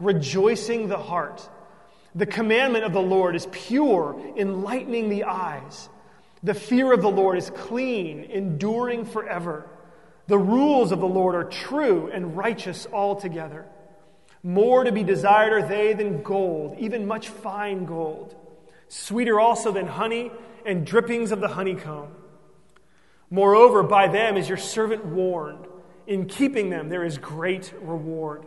rejoicing the heart. The commandment of the Lord is pure, enlightening the eyes. The fear of the Lord is clean, enduring forever. The rules of the Lord are true and righteous altogether. More to be desired are they than gold, even much fine gold. Sweeter also than honey and drippings of the honeycomb. Moreover, by them is your servant warned. In keeping them, there is great reward.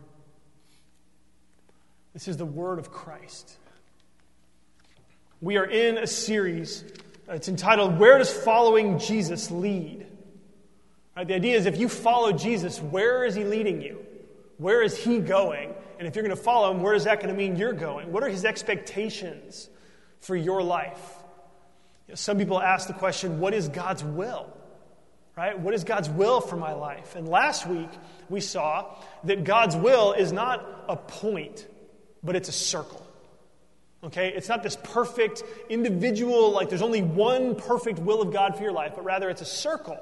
This is the word of Christ. We are in a series. It's entitled, Where Does Following Jesus Lead? Right, the idea is if you follow Jesus, where is he leading you? Where is he going? And if you're going to follow him, where is that going to mean you're going? What are his expectations for your life? You know, some people ask the question, what is God's will? Right? What is God's will for my life? And last week we saw that God's will is not a point, but it's a circle. Okay? It's not this perfect individual, like there's only one perfect will of God for your life, but rather it's a circle.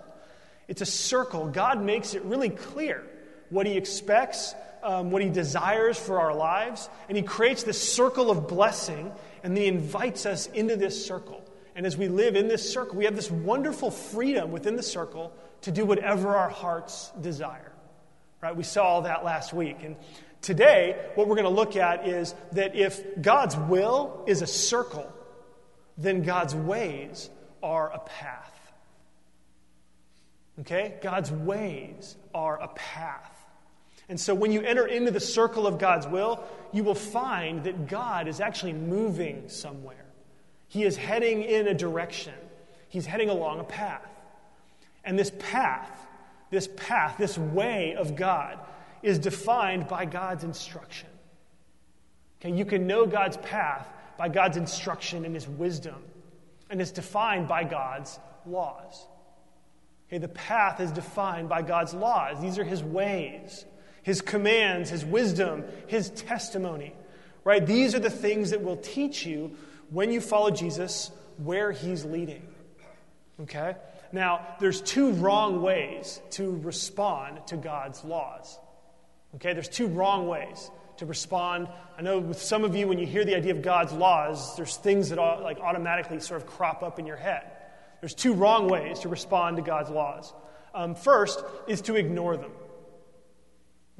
It's a circle. God makes it really clear what He expects, um, what He desires for our lives, and He creates this circle of blessing, and He invites us into this circle. And as we live in this circle, we have this wonderful freedom within the circle to do whatever our hearts desire. Right? We saw all that last week. And today, what we're going to look at is that if God's will is a circle, then God's ways are a path. Okay? God's ways are a path. And so when you enter into the circle of God's will, you will find that God is actually moving somewhere. He is heading in a direction, He's heading along a path. And this path, this path, this way of God, is defined by God's instruction. Okay, you can know God's path by God's instruction and His wisdom, and it's defined by God's laws. Okay, the path is defined by God's laws. These are His ways, His commands, His wisdom, His testimony. Right? These are the things that will teach you when you follow Jesus where He's leading. Okay? Now, there's two wrong ways to respond to God's laws. Okay? There's two wrong ways to respond. I know with some of you, when you hear the idea of God's laws, there's things that like automatically sort of crop up in your head. There's two wrong ways to respond to God's laws. Um, first is to ignore them.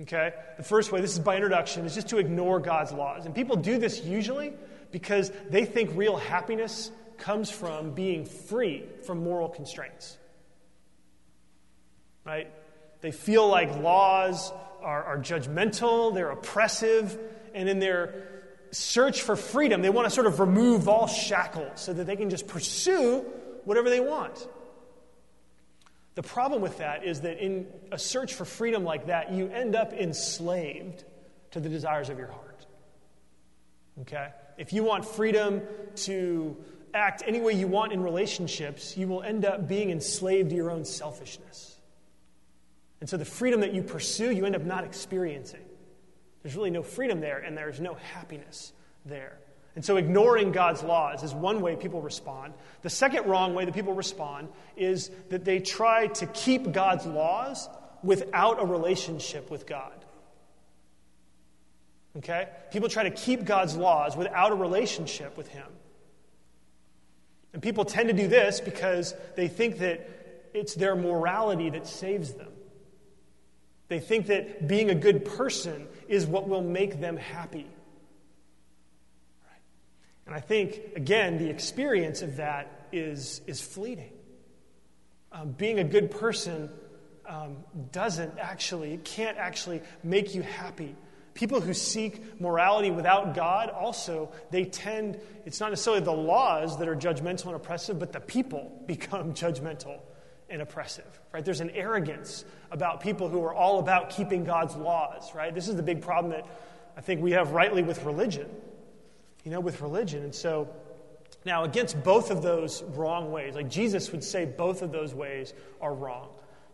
Okay? The first way, this is by introduction, is just to ignore God's laws. And people do this usually because they think real happiness comes from being free from moral constraints. Right? They feel like laws are, are judgmental, they're oppressive, and in their search for freedom, they want to sort of remove all shackles so that they can just pursue whatever they want. The problem with that is that in a search for freedom like that, you end up enslaved to the desires of your heart. Okay? If you want freedom to act any way you want in relationships, you will end up being enslaved to your own selfishness. And so the freedom that you pursue, you end up not experiencing. There's really no freedom there, and there's no happiness there. And so ignoring God's laws is one way people respond. The second wrong way that people respond is that they try to keep God's laws without a relationship with God. Okay? People try to keep God's laws without a relationship with Him. And people tend to do this because they think that it's their morality that saves them. They think that being a good person is what will make them happy. And I think, again, the experience of that is, is fleeting. Um, being a good person um, doesn't actually, it can't actually make you happy. People who seek morality without God also, they tend, it's not necessarily the laws that are judgmental and oppressive, but the people become judgmental and oppressive, right? There's an arrogance about people who are all about keeping God's laws, right? This is the big problem that I think we have rightly with religion you know, with religion. And so, now against both of those wrong ways, like Jesus would say both of those ways are wrong.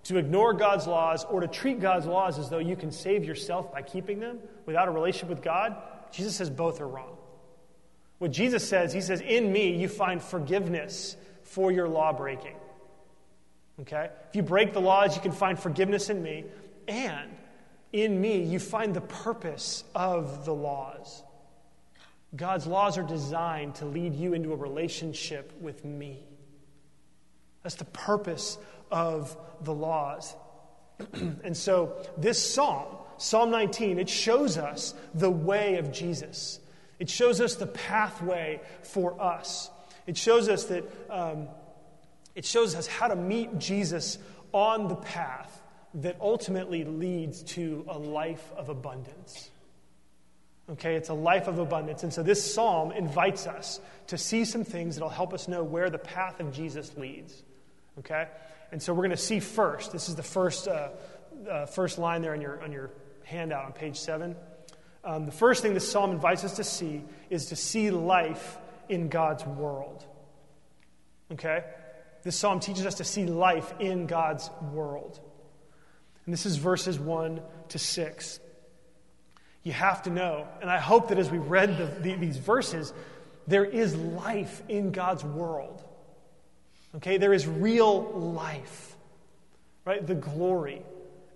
To ignore God's laws or to treat God's laws as though you can save yourself by keeping them without a relationship with God, Jesus says both are wrong. What Jesus says, he says, In me you find forgiveness for your law breaking. Okay? If you break the laws, you can find forgiveness in me. And in me, you find the purpose of the laws. God's laws are designed to lead you into a relationship with me. That's the purpose of the laws. and so, this psalm, Psalm 19, it shows us the way of Jesus. It shows us the pathway for us. It shows us that um, it shows us how to meet Jesus on the path that ultimately leads to a life of abundance. Okay, it's a life of abundance. And so this psalm invites us to see some things that'll help us know where the path of Jesus leads. Okay? And so we're going to see first, this is the first, uh, uh, first line there on your, on your handout on page seven. Um, the first thing this psalm invites us to see is to see life in God's world. Okay? This psalm teaches us to see life in God's world. And this is verses 1 to 6 you have to know. And I hope that as we read the, the, these verses, there is life in God's world. Okay? There is real life, right? The glory,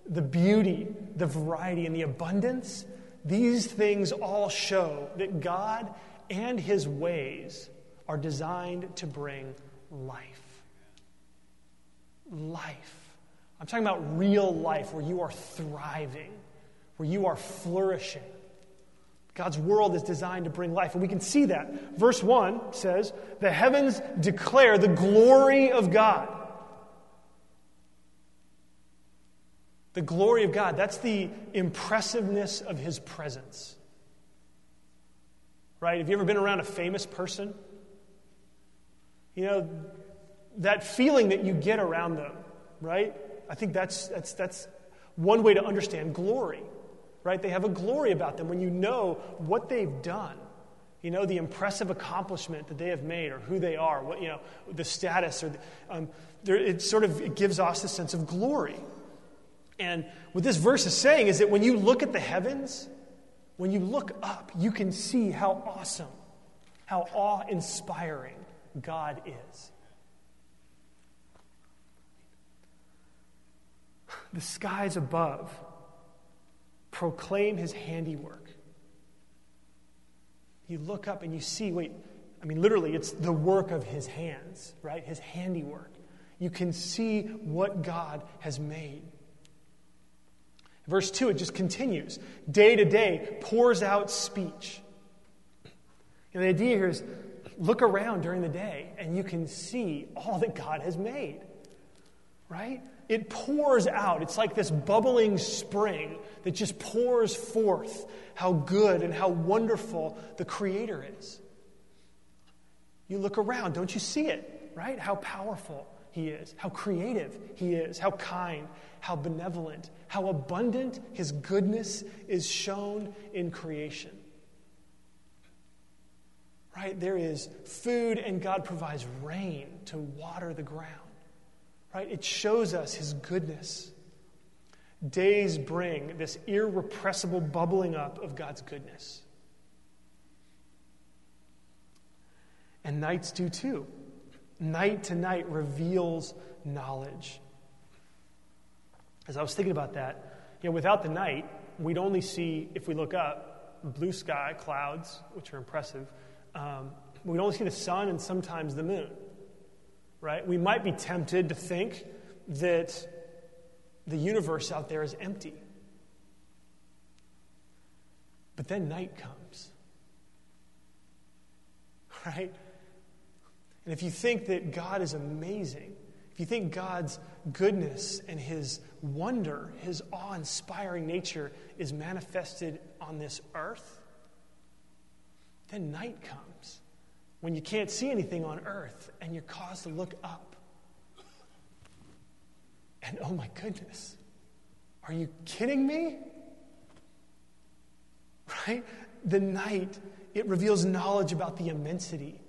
the beauty, the variety, and the abundance. These things all show that God and His ways are designed to bring life. Life. I'm talking about real life where you are thriving where you are flourishing. God's world is designed to bring life, and we can see that. Verse 1 says, The heavens declare the glory of God. The glory of God, that's the impressiveness of His presence. Right? Have you ever been around a famous person? You know, that feeling that you get around them, right? I think that's, that's, that's one way to understand glory right? They have a glory about them when you know what they've done. You know, the impressive accomplishment that they have made or who they are, what, you know, the status, or the, um, there, it sort of it gives us a sense of glory. And what this verse is saying is that when you look at the heavens, when you look up, you can see how awesome, how awe inspiring God is. The skies above proclaim his handiwork. You look up and you see, wait, I mean, literally, it's the work of his hands, right? His handiwork. You can see what God has made. Verse 2, it just continues. Day to day pours out speech. And the idea here is look around during the day and you can see all that God has made, right? It pours out. It's like this bubbling spring that just pours forth how good and how wonderful the Creator is. You look around, don't you see it, right? How powerful He is, how creative He is, how kind, how benevolent, how abundant His goodness is shown in creation. Right? There is food, and God provides rain to water the ground. Right? It shows us his goodness. Days bring this irrepressible bubbling up of God's goodness. And nights do too. Night to night reveals knowledge. As I was thinking about that, you know, without the night, we'd only see, if we look up, blue sky, clouds, which are impressive. Um, we'd only see the sun and sometimes the moon, right? We might be tempted to think that the universe out there is empty. But then night comes, right? And if you think that God is amazing, if you think God's goodness and his wonder, his awe inspiring nature is manifested on this earth, then night comes when you can't see anything on earth and you're caused to look up. And oh my goodness, are you kidding me? Right? The night, it reveals knowledge about the immensity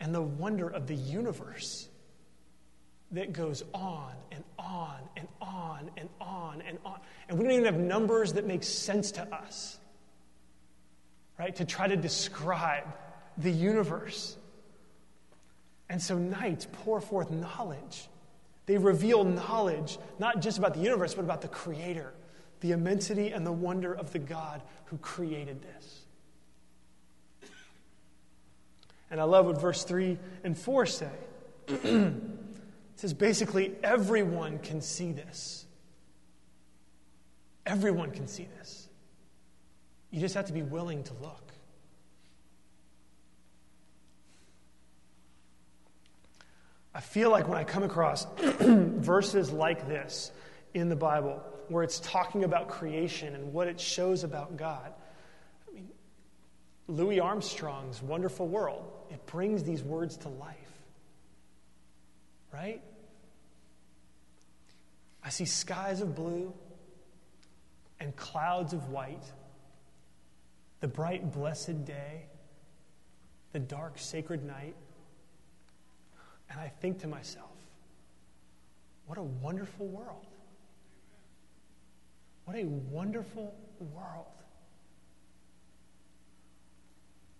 and the wonder of the universe that goes on and on and on and on and on. And we don't even have numbers that make sense to us, right? To try to describe the universe. And so nights pour forth knowledge. They reveal knowledge, not just about the universe, but about the Creator, the immensity and the wonder of the God who created this. And I love what verse 3 and 4 say. it says basically, everyone can see this. Everyone can see this. You just have to be willing to look. I feel like when I come across verses like this in the Bible, where it's talking about creation and what it shows about God, I mean, Louis Armstrong's Wonderful World, it brings these words to life. Right? I see skies of blue and clouds of white, the bright, blessed day, the dark, sacred night. And I think to myself, what a wonderful world. What a wonderful world.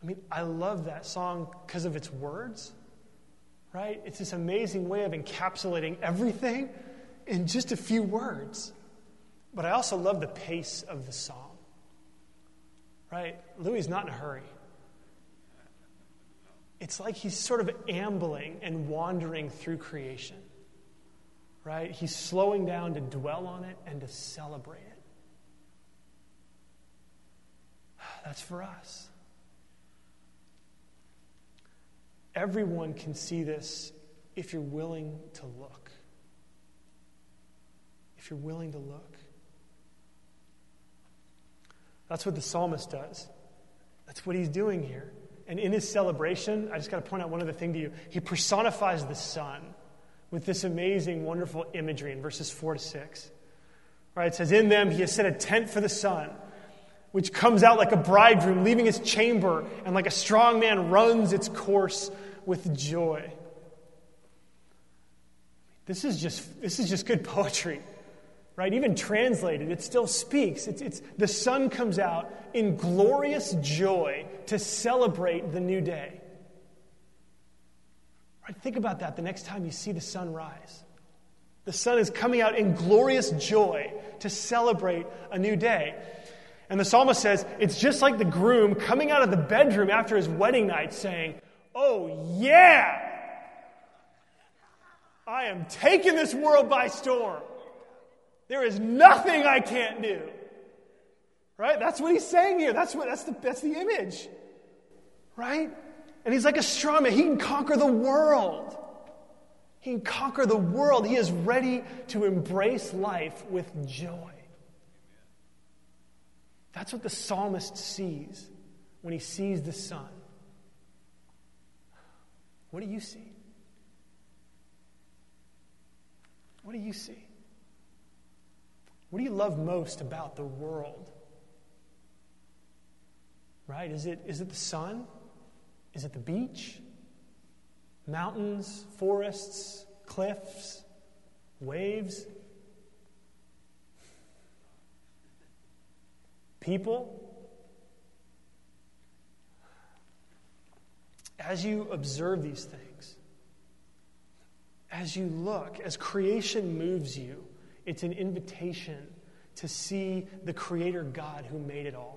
I mean, I love that song because of its words, right? It's this amazing way of encapsulating everything in just a few words. But I also love the pace of the song, right? Louis is not in a hurry. It's like he's sort of ambling and wandering through creation, right? He's slowing down to dwell on it and to celebrate it. That's for us. Everyone can see this if you're willing to look. If you're willing to look. That's what the psalmist does. That's what he's doing here. And in his celebration, I just got to point out one other thing to you. He personifies the sun with this amazing, wonderful imagery in verses 4 to 6. Right? It says, In them he has set a tent for the sun which comes out like a bridegroom leaving his chamber, and like a strong man runs its course with joy. This is just, this is just good poetry, right? Even translated, it still speaks. It's, it's, the sun comes out in glorious joy to celebrate the new day. Right? Think about that the next time you see the sun rise. The sun is coming out in glorious joy to celebrate a new day. And the psalmist says, it's just like the groom coming out of the bedroom after his wedding night saying, Oh, yeah! I am taking this world by storm. There is nothing I can't do. Right? That's what he's saying here. That's, what, that's, the, that's the image. Right? And he's like a strong man. He can conquer the world. He can conquer the world. He is ready to embrace life with joy. That's what the psalmist sees when he sees the sun. What do you see? What do you see? What do you love most about the world? Right? Is it, is it the sun? Is it the beach? Mountains, forests, cliffs, waves? People? as you observe these things, as you look, as creation moves you, it's an invitation to see the Creator God who made it all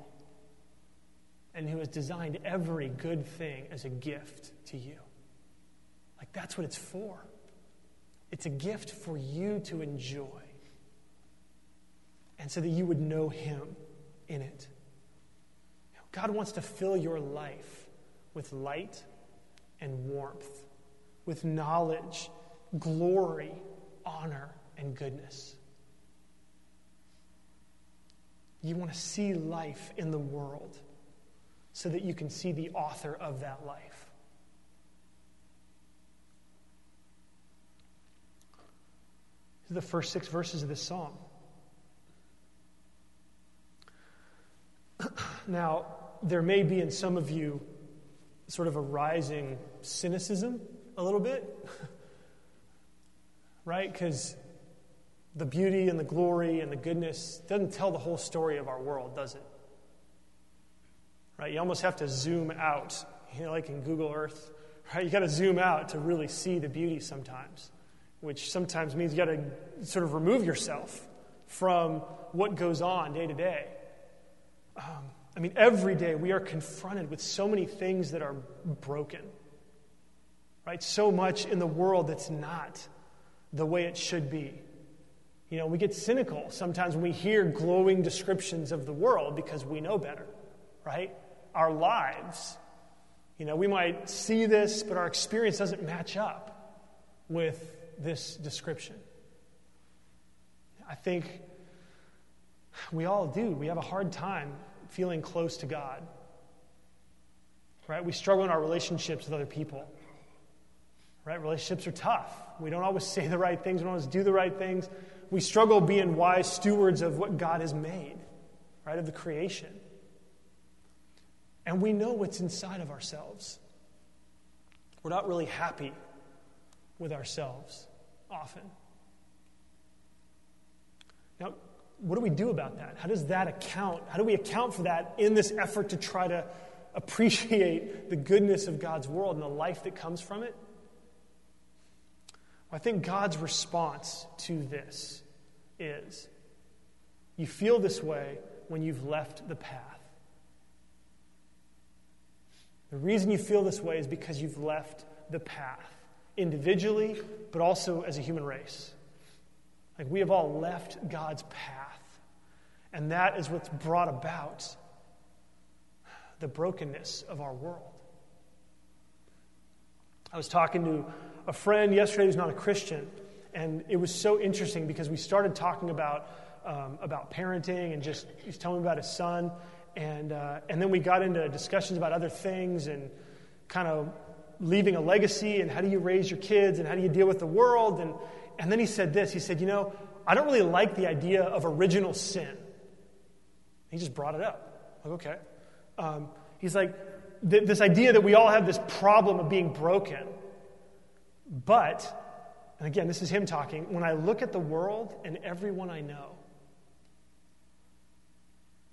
and who has designed every good thing as a gift to you. Like, that's what it's for. It's a gift for you to enjoy. And so that you would know Him in it. God wants to fill your life with light and warmth, with knowledge, glory, honor, and goodness. You want to see life in the world so that you can see the author of that life. The first six verses of this psalm. now, there may be in some of you sort of a rising cynicism a little bit, right? Because the beauty and the glory and the goodness doesn't tell the whole story of our world, does it? Right? You almost have to zoom out, you know, like in Google Earth, right? You got to zoom out to really see the beauty sometimes, which sometimes means you got to sort of remove yourself from what goes on day to day. Um, I mean, every day we are confronted with so many things that are broken, right? So much in the world that's not the way it should be. You know, we get cynical sometimes when we hear glowing descriptions of the world because we know better, right? Our lives, you know, we might see this, but our experience doesn't match up with this description. I think we all do. We have a hard time feeling close to God. Right? We struggle in our relationships with other people. Right? Relationships are tough. We don't always say the right things, we don't always do the right things. We struggle being wise stewards of what God has made, right? Of the creation. And we know what's inside of ourselves. We're not really happy with ourselves often. Now, what do we do about that? How does that account? How do we account for that in this effort to try to appreciate the goodness of God's world and the life that comes from it? I think God's response to this is you feel this way when you've left the path. The reason you feel this way is because you've left the path, individually, but also as a human race. Like we have all left God's path. And that is what's brought about the brokenness of our world. I was talking to a friend yesterday who's not a Christian, and it was so interesting because we started talking about, um, about parenting and just he's telling me about his son. And, uh, and then we got into discussions about other things and kind of leaving a legacy and how do you raise your kids and how do you deal with the world. And, and then he said this he said, You know, I don't really like the idea of original sin. He just brought it up. Like, okay. Um, he's like, th- this idea that we all have this problem of being broken. But, and again, this is him talking, when I look at the world and everyone I know,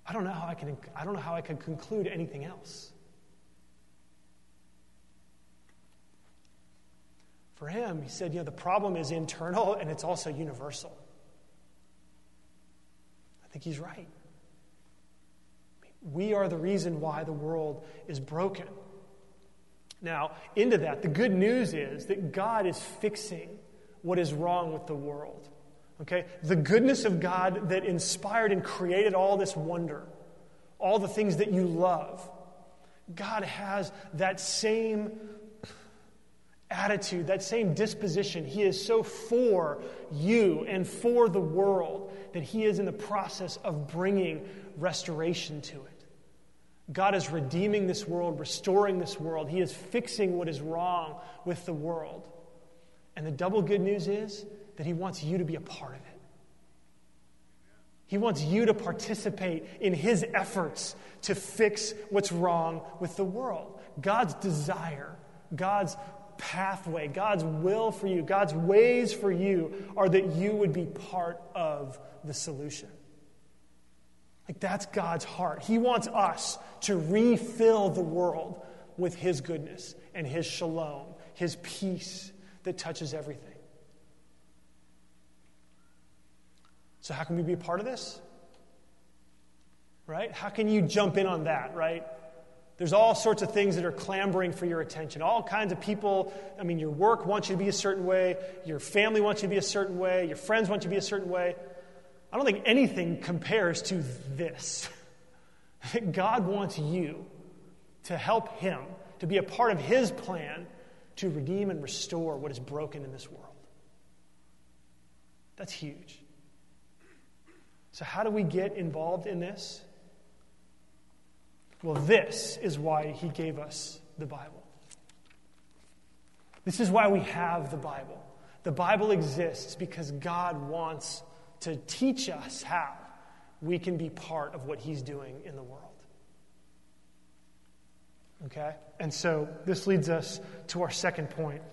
I don't know how I can, I don't know how I can conclude anything else. For him, he said, you know, the problem is internal and it's also universal. I think he's right. We are the reason why the world is broken. Now, into that, the good news is that God is fixing what is wrong with the world. Okay? The goodness of God that inspired and created all this wonder, all the things that you love. God has that same attitude, that same disposition. He is so for you and for the world that He is in the process of bringing restoration to it. God is redeeming this world, restoring this world. He is fixing what is wrong with the world. And the double good news is that He wants you to be a part of it. He wants you to participate in His efforts to fix what's wrong with the world. God's desire, God's pathway, God's will for you, God's ways for you are that you would be part of the solution. Like, that's God's heart. He wants us to refill the world with His goodness and His shalom, His peace that touches everything. So, how can we be a part of this? Right? How can you jump in on that, right? There's all sorts of things that are clamoring for your attention. All kinds of people. I mean, your work wants you to be a certain way, your family wants you to be a certain way, your friends want you to be a certain way. I don't think anything compares to this. God wants you to help Him, to be a part of His plan to redeem and restore what is broken in this world. That's huge. So, how do we get involved in this? Well, this is why he gave us the Bible. This is why we have the Bible. The Bible exists because God wants to teach us how we can be part of what he's doing in the world. Okay? And so this leads us to our second point.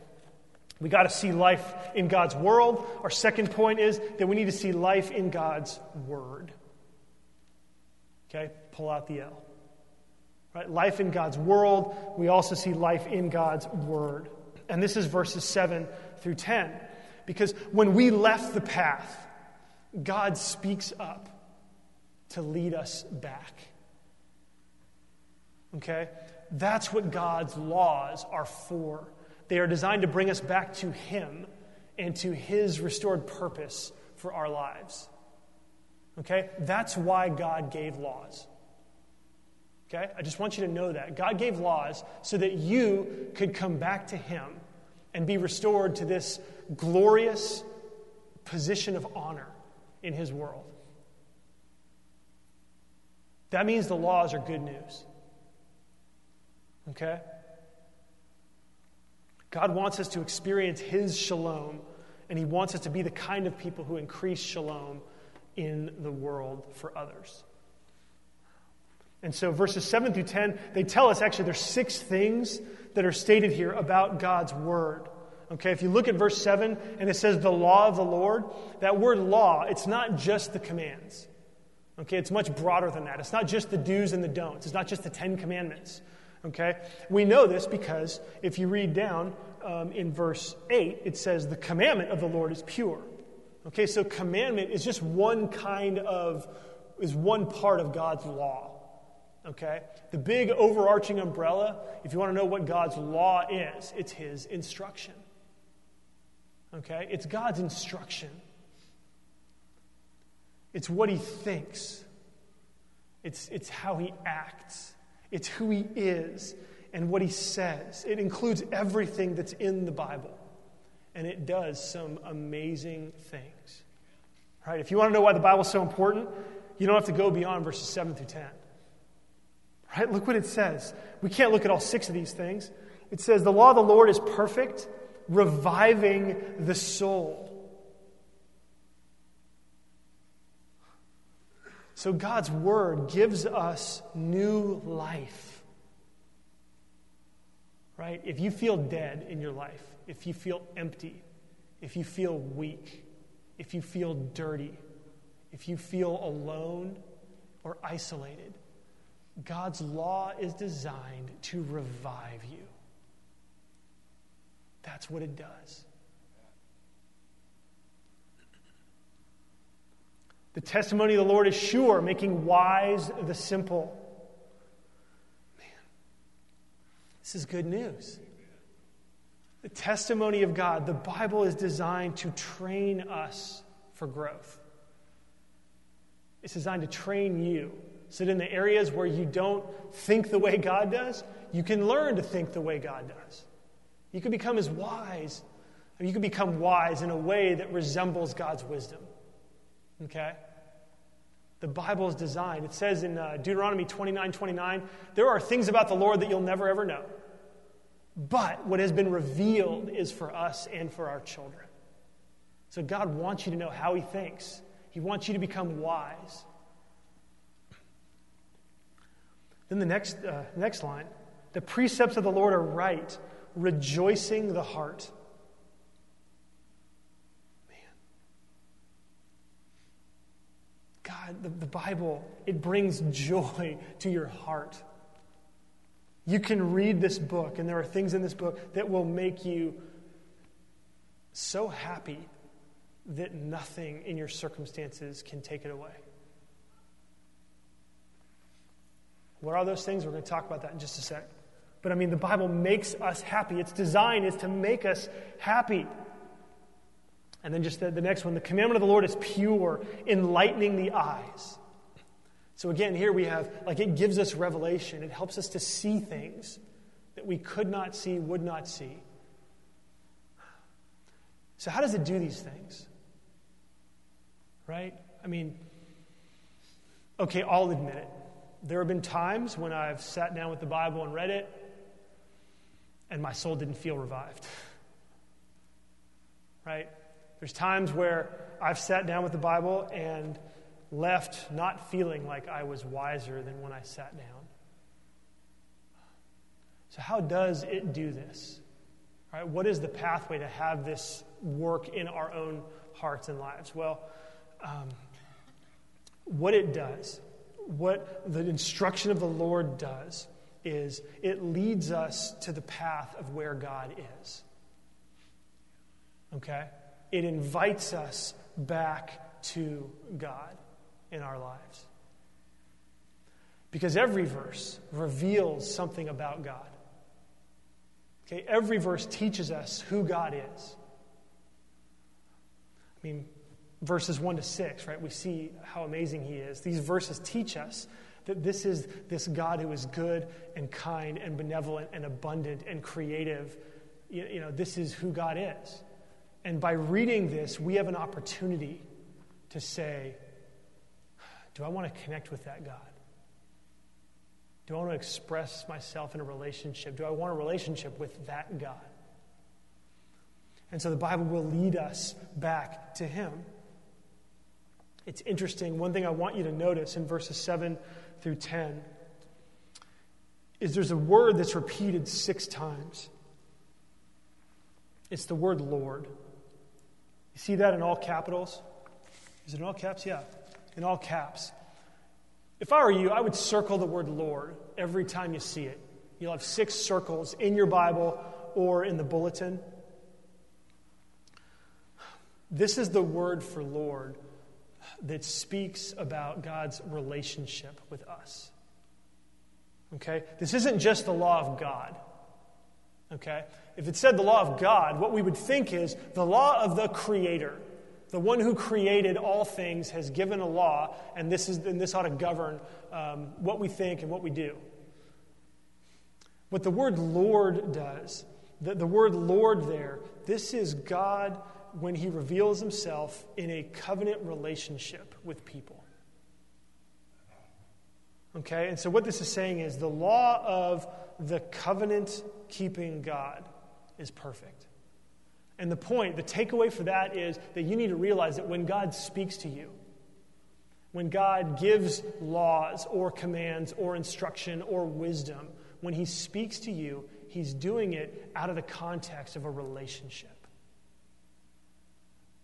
We got to see life in God's world. Our second point is that we need to see life in God's word. Okay? Pull out the L. Right? Life in God's world. We also see life in God's word. And this is verses 7 through 10. Because when we left the path, God speaks up to lead us back. Okay? That's what God's laws are for. They are designed to bring us back to Him and to His restored purpose for our lives. Okay? That's why God gave laws. Okay? I just want you to know that. God gave laws so that you could come back to Him and be restored to this glorious position of honor in His world. That means the laws are good news. Okay? God wants us to experience His shalom, and He wants us to be the kind of people who increase shalom in the world for others. And so verses 7 through 10, they tell us actually there's six things that are stated here about God's word. Okay, if you look at verse 7 and it says the law of the Lord, that word law, it's not just the commands. Okay, it's much broader than that. It's not just the do's and the don'ts. It's not just the Ten Commandments. Okay, we know this because if you read down um, in verse 8, it says the commandment of the Lord is pure. Okay, so commandment is just one kind of, is one part of God's law. Okay? The big overarching umbrella, if you want to know what God's law is, it's His instruction. Okay? It's God's instruction. It's what He thinks, it's, it's how He acts, it's who He is and what He says. It includes everything that's in the Bible. And it does some amazing things. Right? If you want to know why the Bible's so important, you don't have to go beyond verses 7 through 10. Right? Look what it says. We can't look at all six of these things. It says, The law of the Lord is perfect, reviving the soul. So God's word gives us new life. Right? If you feel dead in your life, if you feel empty, if you feel weak, if you feel dirty, if you feel alone or isolated, God's law is designed to revive you. That's what it does. The testimony of the Lord is sure, making wise the simple. Man, this is good news. The testimony of God, the Bible is designed to train us for growth. It's designed to train you so that in the areas where you don't think the way God does, you can learn to think the way God does. You can become as wise. You can become wise in a way that resembles God's wisdom. Okay? The Bible is designed. It says in uh, Deuteronomy 29 29, there are things about the Lord that you'll never ever know. But what has been revealed is for us and for our children. So God wants you to know how He thinks, He wants you to become wise. Then the next, uh, next line the precepts of the Lord are right, rejoicing the heart. God, the, the Bible, it brings joy to your heart. You can read this book, and there are things in this book that will make you so happy that nothing in your circumstances can take it away. What are those things? We're going to talk about that in just a sec. But I mean, the Bible makes us happy. Its design is to make us happy. And then just the, the next one the commandment of the Lord is pure, enlightening the eyes. So again, here we have, like, it gives us revelation. It helps us to see things that we could not see, would not see. So, how does it do these things? Right? I mean, okay, I'll admit it. There have been times when I've sat down with the Bible and read it, and my soul didn't feel revived. Right? There's times where I've sat down with the Bible and left not feeling like I was wiser than when I sat down. So, how does it do this? Right? What is the pathway to have this work in our own hearts and lives? Well, um, what it does, what the instruction of the Lord does, is it leads us to the path of where God is. Okay? It invites us back to God in our lives. Because every verse reveals something about God. Okay, every verse teaches us who God is. I mean, verses 1 to 6, right? We see how amazing He is. These verses teach us that this is this God who is good and kind and benevolent and abundant and creative. You, you know, this is who God is. And by reading this, we have an opportunity to say, do I want to connect with that God? Do I want to express myself in a relationship? Do I want a relationship with that God? And so the Bible will lead us back to Him. It's interesting. One thing I want you to notice in verses 7 through 10 is there's a word that's repeated six times. It's the word Lord. You see that in all capitals? Is it in all caps? Yeah in all caps. If I were you, I would circle the word Lord every time you see it. You'll have six circles in your Bible or in the bulletin. This is the word for Lord that speaks about God's relationship with us. Okay? This isn't just the law of God. Okay? If it said the law of God, what we would think is the law of the Creator. The one who created all things has given a law, and this, is, and this ought to govern um, what we think and what we do. What the word Lord does, the, the word Lord there, this is God when he reveals himself in a covenant relationship with people. Okay, and so what this is saying is the law of the covenant keeping God is perfect. And the point, the takeaway for that is that you need to realize that when God speaks to you, when God gives laws or commands or instruction or wisdom, when He speaks to you, He's doing it out of the context of a relationship.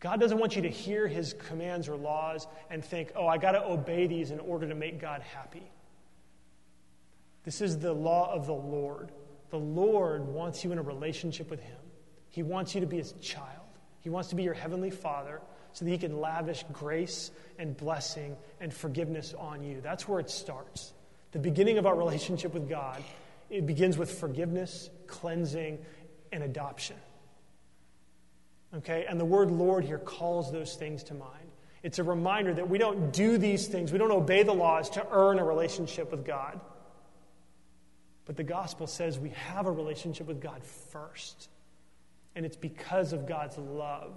God doesn't want you to hear His commands or laws and think, oh, I got to obey these in order to make God happy. This is the law of the Lord. The Lord wants you in a relationship with Him. He wants you to be his child. He wants to be your heavenly father so that he can lavish grace and blessing and forgiveness on you. That's where it starts. The beginning of our relationship with God, it begins with forgiveness, cleansing, and adoption. Okay? And the word Lord here calls those things to mind. It's a reminder that we don't do these things, we don't obey the laws to earn a relationship with God. But the gospel says we have a relationship with God first. And it's because of God's love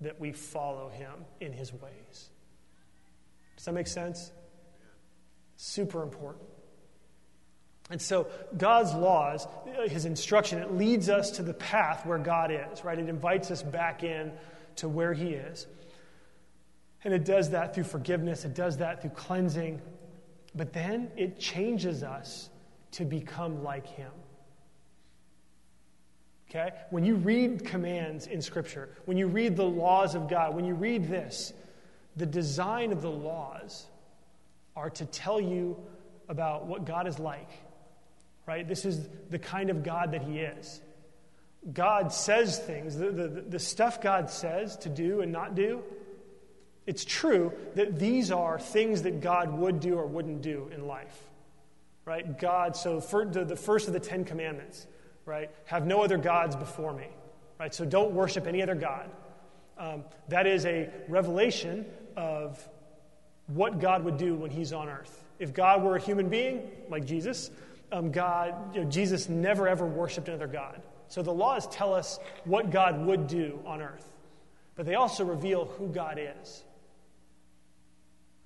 that we follow him in his ways. Does that make sense? Super important. And so, God's laws, his instruction, it leads us to the path where God is, right? It invites us back in to where he is. And it does that through forgiveness, it does that through cleansing. But then it changes us to become like him. Okay? When you read commands in Scripture, when you read the laws of God, when you read this, the design of the laws are to tell you about what God is like, right? This is the kind of God that He is. God says things, the, the, the stuff God says to do and not do, it's true that these are things that God would do or wouldn't do in life, right? God, so for the, first of the Ten Commandments, right? Have no other gods before me, right? So don't worship any other God. Um, that is a revelation of what God would do when He's on earth. If God were a human being, like Jesus, um, God, you know, Jesus never ever worshiped another God. So the laws tell us what God would do on earth, but they also reveal who God is.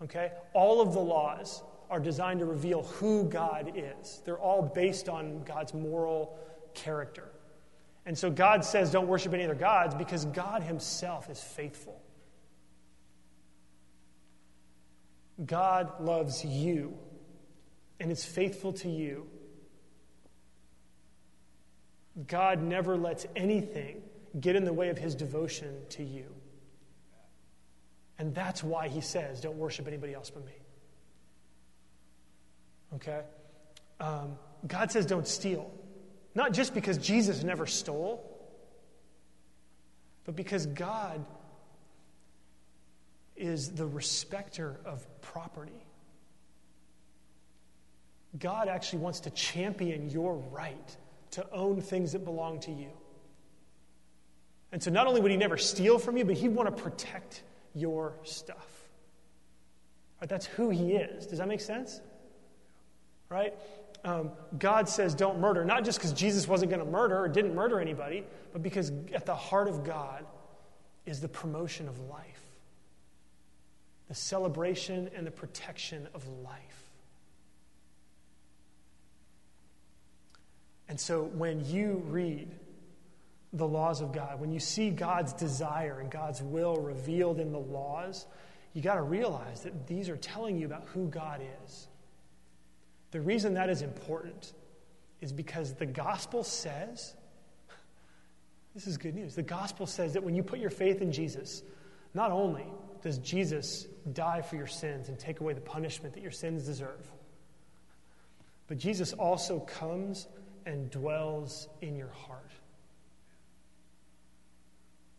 Okay? All of the laws are designed to reveal who God is. They're all based on God's moral character. And so God says, don't worship any other gods because God Himself is faithful. God loves you and is faithful to you God never lets anything get in the way of his devotion to you. And that's why he says, don't worship anybody else but me. Okay? Um, God says, don't steal. Not just because Jesus never stole, but because God is the respecter of property. God actually wants to champion your right to own things that belong to you. And so not only would he never steal from you, but he'd want to protect your stuff. Right, that's who he is. Does that make sense? Right? Um, God says don't murder, not just because Jesus wasn't going to murder or didn't murder anybody, but because at the heart of God is the promotion of life, the celebration and the protection of life. And so when you read the laws of God, when you see God's desire and God's will revealed in the laws, you got to realize that these are telling you about who God is. The reason that is important is because the gospel says, this is good news. The gospel says that when you put your faith in Jesus, not only does Jesus die for your sins and take away the punishment that your sins deserve, but Jesus also comes and dwells in your heart.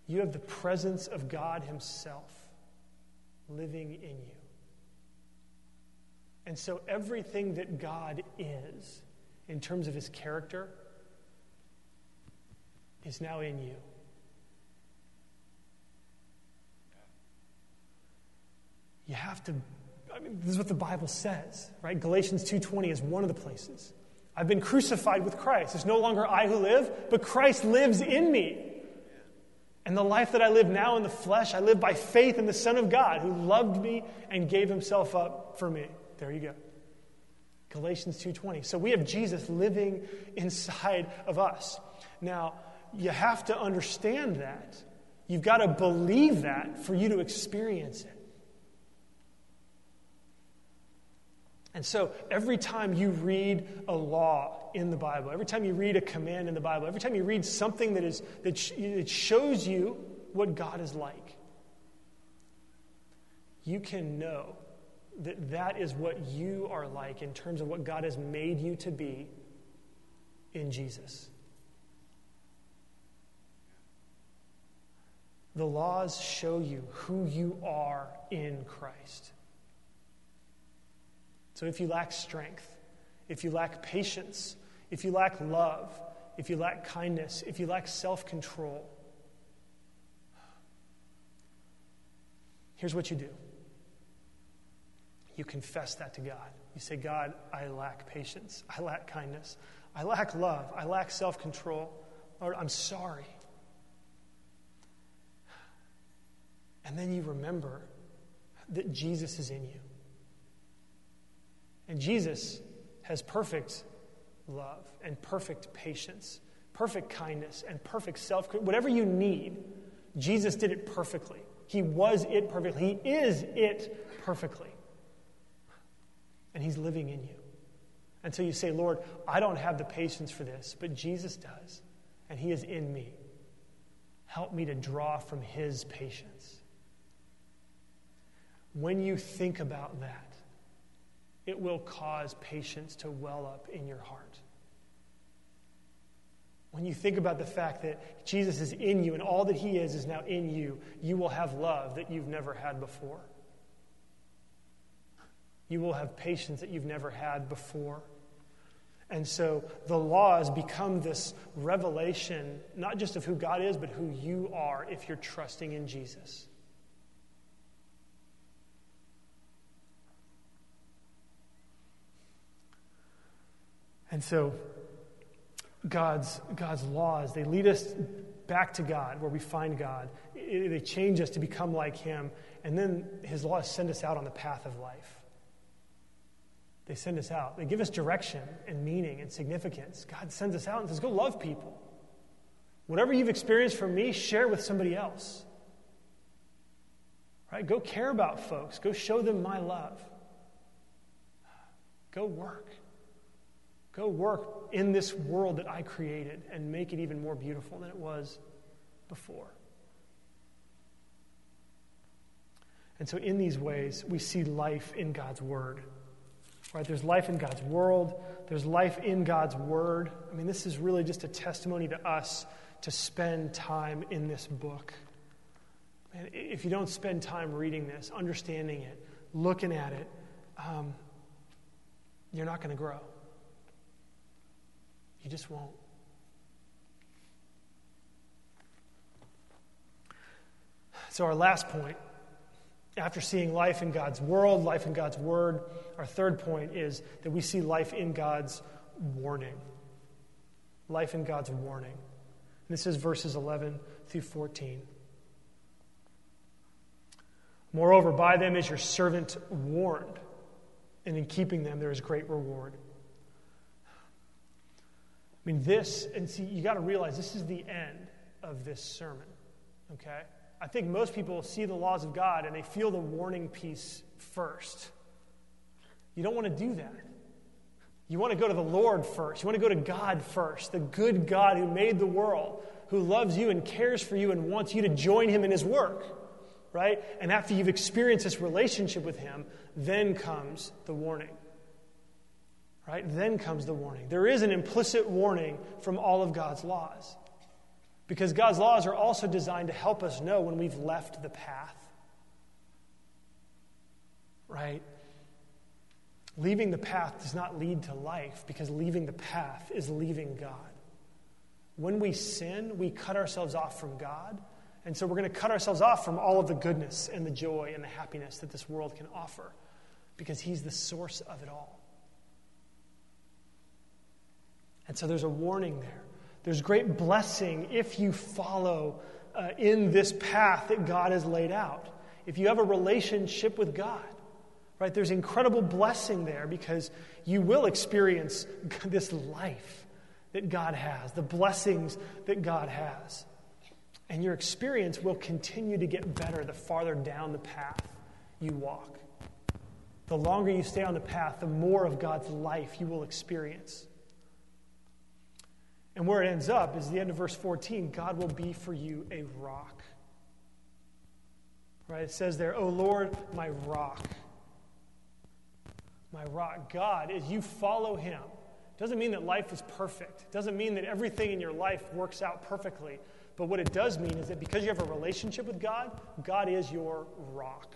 You have the presence of God Himself living in you. And so everything that God is, in terms of His character, is now in you. You have to I mean, this is what the Bible says, right? Galatians 2:20 is one of the places. I've been crucified with Christ. It's no longer I who live, but Christ lives in me. And the life that I live now in the flesh, I live by faith in the Son of God who loved me and gave himself up for me. There you go. Galatians 2:20. So we have Jesus living inside of us. Now, you have to understand that. You've got to believe that for you to experience it. And so every time you read a law in the Bible, every time you read a command in the Bible, every time you read something that, is, that sh- it shows you what God is like, you can know that that is what you are like in terms of what God has made you to be in Jesus. The laws show you who you are in Christ. So if you lack strength, if you lack patience, if you lack love, if you lack kindness, if you lack self control, here's what you do you confess that to God. You say, God, I lack patience, I lack kindness, I lack love, I lack self control. Lord, I'm sorry. And then you remember that Jesus is in you. And Jesus has perfect love and perfect patience, perfect kindness, and perfect self whatever you need. Jesus did it perfectly. He was it perfectly. He is it perfectly. And He's living in you. And so you say, Lord, I don't have the patience for this, but Jesus does. And He is in me. Help me to draw from His patience. When you think about that, it will cause patience to well up in your heart. when you think about the fact that Jesus is in you and all that he is is now in you, you will have love that you've never had before. You will have patience that you've never had before. And so the laws become this revelation, not just of who God is, but who you are if you're trusting in Jesus. And so God's, God's laws, they lead us back to God, where we find God. They change us to become like Him. And then His laws send us out on the path of life. They send us out. They give us direction and meaning and significance. God sends us out and says, Go love people. Whatever you've experienced from me, share with somebody else. Right? Go care about folks. Go show them my love. Go work. Go work in this world that I created and make it even more beautiful than it was before. And so, in these ways, we see life in God's Word. Right? There's life in God's world, there's life in God's word. I mean, this is really just a testimony to us to spend time in this book. Man, if you don't spend time reading this, understanding it, looking at it, um, you're not going to grow. You just won't. So, our last point after seeing life in God's world, life in God's word, our third point is that we see life in God's warning. Life in God's warning. And this is verses 11 through 14. Moreover, by them is your servant warned, and in keeping them there is great reward. I mean, this, and see, you got to realize this is the end of this sermon, okay? I think most people see the laws of God and they feel the warning piece first. You don't want to do that. You want to go to the Lord first. You want to go to God first, the good God who made the world, who loves you and cares for you and wants you to join him in his work, right? And after you've experienced this relationship with him, then comes the warning. Right? Then comes the warning. There is an implicit warning from all of God's laws. Because God's laws are also designed to help us know when we've left the path. Right? Leaving the path does not lead to life because leaving the path is leaving God. When we sin, we cut ourselves off from God. And so we're going to cut ourselves off from all of the goodness and the joy and the happiness that this world can offer because He's the source of it all. And so there's a warning there. There's great blessing if you follow uh, in this path that God has laid out. If you have a relationship with God, right? There's incredible blessing there because you will experience this life that God has, the blessings that God has. And your experience will continue to get better the farther down the path you walk. The longer you stay on the path, the more of God's life you will experience. And where it ends up is the end of verse 14 God will be for you a rock. Right? It says there, Oh Lord, my rock. My rock. God, as you follow him, doesn't mean that life is perfect. Doesn't mean that everything in your life works out perfectly. But what it does mean is that because you have a relationship with God, God is your rock.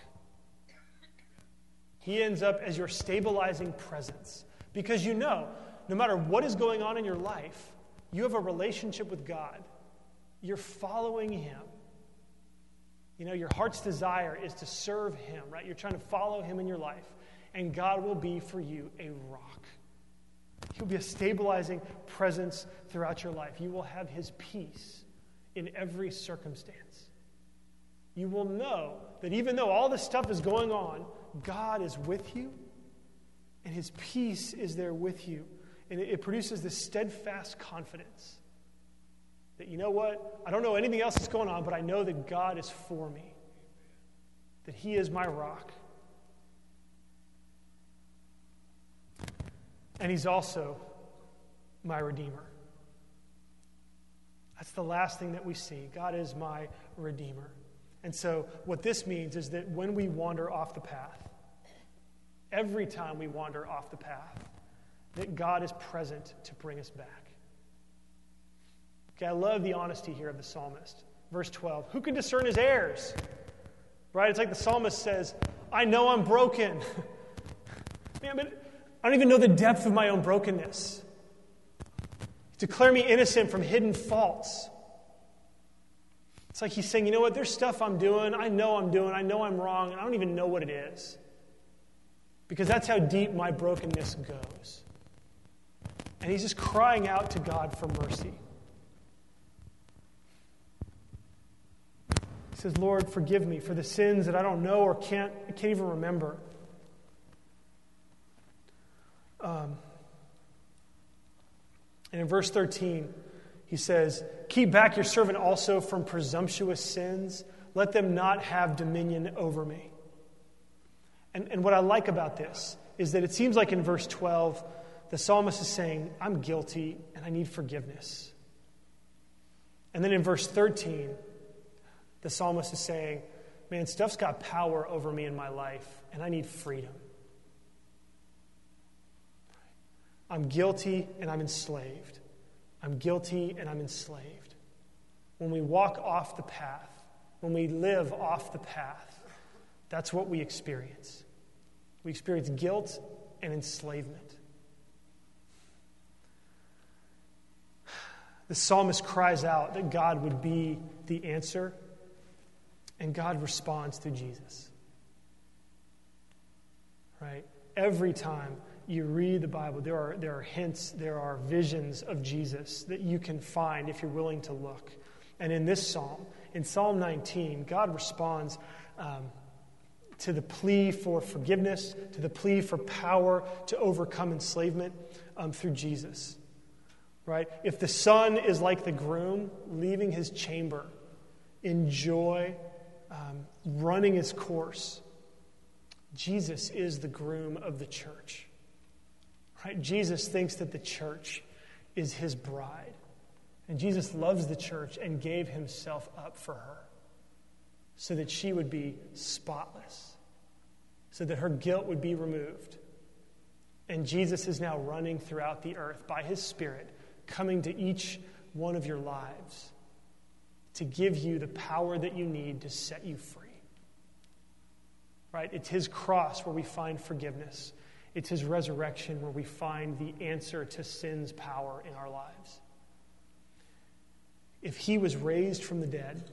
He ends up as your stabilizing presence. Because you know, no matter what is going on in your life, you have a relationship with God. You're following Him. You know, your heart's desire is to serve Him, right? You're trying to follow Him in your life. And God will be for you a rock. He'll be a stabilizing presence throughout your life. You will have His peace in every circumstance. You will know that even though all this stuff is going on, God is with you and His peace is there with you. And it, produces this steadfast confidence that, you know what? I don't know anything else that's going on, but I know that God is for me, that He is my rock. And He's also my Redeemer. That's the last thing that we see. God is my Redeemer. And so, what this means is that when we wander off the path, every time we wander off the path, that God is present to bring us back. Okay, I love the honesty here of the psalmist. Verse 12 Who can discern his errors? Right? It's like the psalmist says, I know I'm broken. Man, but I don't even know the depth of my own brokenness. Declare me innocent from hidden faults. It's like he's saying, you know what, there's stuff I'm doing, I know I'm doing, I know I'm wrong, and I don't even know what it is. Because that's how deep my brokenness goes. And he's just crying out to God for mercy. He says, Lord, forgive me for the sins that I don't know or can't, can't even remember. Um, and in verse 13, he says, Keep back your servant also from presumptuous sins. Let them not have dominion over me. And, and what I like about this is that it seems like in verse 12, the psalmist is saying, I'm guilty and I need forgiveness. And then in verse 13, the psalmist is saying, Man, stuff's got power over me in my life and I need freedom. I'm guilty and I'm enslaved. I'm guilty and I'm enslaved. When we walk off the path, when we live off the path, that's what we experience. We experience guilt and enslavement. The psalmist cries out that God would be the answer, and God responds through Jesus. Right? Every time you read the Bible, there are, there are hints, there are visions of Jesus that you can find if you're willing to look. And in this psalm, in Psalm 19, God responds um, to the plea for forgiveness, to the plea for power to overcome enslavement um, through Jesus. Right? If the sun is like the groom, leaving his chamber in joy, um, running his course, Jesus is the groom of the church. Right? Jesus thinks that the church is his bride. And Jesus loves the church and gave himself up for her so that she would be spotless, so that her guilt would be removed. And Jesus is now running throughout the earth by his Spirit, coming to each one of your lives to give you the power that you need to set you free. Right? It's his cross where we find forgiveness. It's his resurrection where we find the answer to sin's power in our lives. If he was raised from the dead,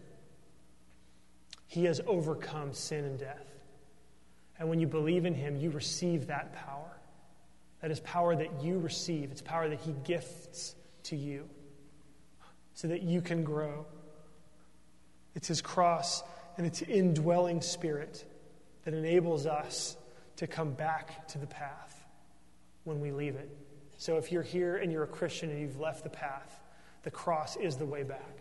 he has overcome sin and death. And when you believe in him, you receive that power. That is power that you receive, it's power that he gifts to you so that you can grow. It's his cross and its indwelling spirit that enables us to come back to the path when we leave it. So if you're here and you're a Christian and you've left the path, the cross is the way back.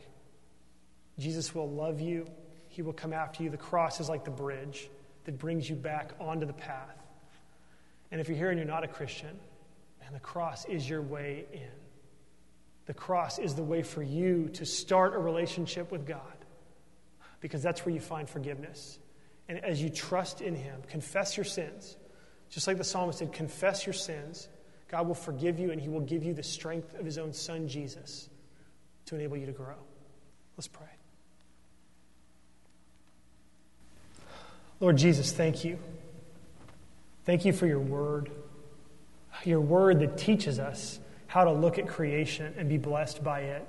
Jesus will love you, He will come after you. The cross is like the bridge that brings you back onto the path. And if you're here and you're not a Christian, and the cross is your way in. The cross is the way for you to start a relationship with God because that's where you find forgiveness. And as you trust in Him, confess your sins. Just like the psalmist said, confess your sins. God will forgive you and He will give you the strength of His own Son, Jesus, to enable you to grow. Let's pray. Lord Jesus, thank you. Thank you for your word. Your word that teaches us how to look at creation and be blessed by it.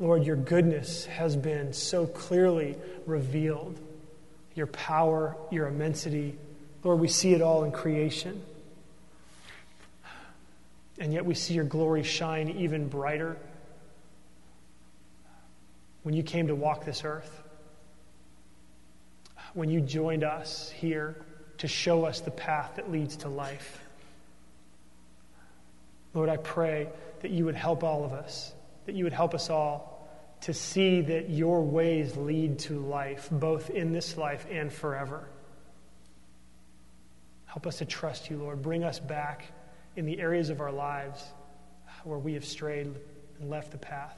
Lord, your goodness has been so clearly revealed your power, your immensity. Lord, we see it all in creation. And yet we see your glory shine even brighter when you came to walk this earth, when you joined us here to show us the path that leads to life. Lord, I pray that you would help all of us, that you would help us all to see that your ways lead to life, both in this life and forever. Help us to trust you, Lord. Bring us back in the areas of our lives where we have strayed and left the path.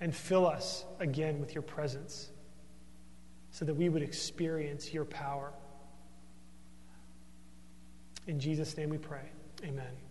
And fill us again with your presence so that we would experience your power. In Jesus' name we pray. Amen.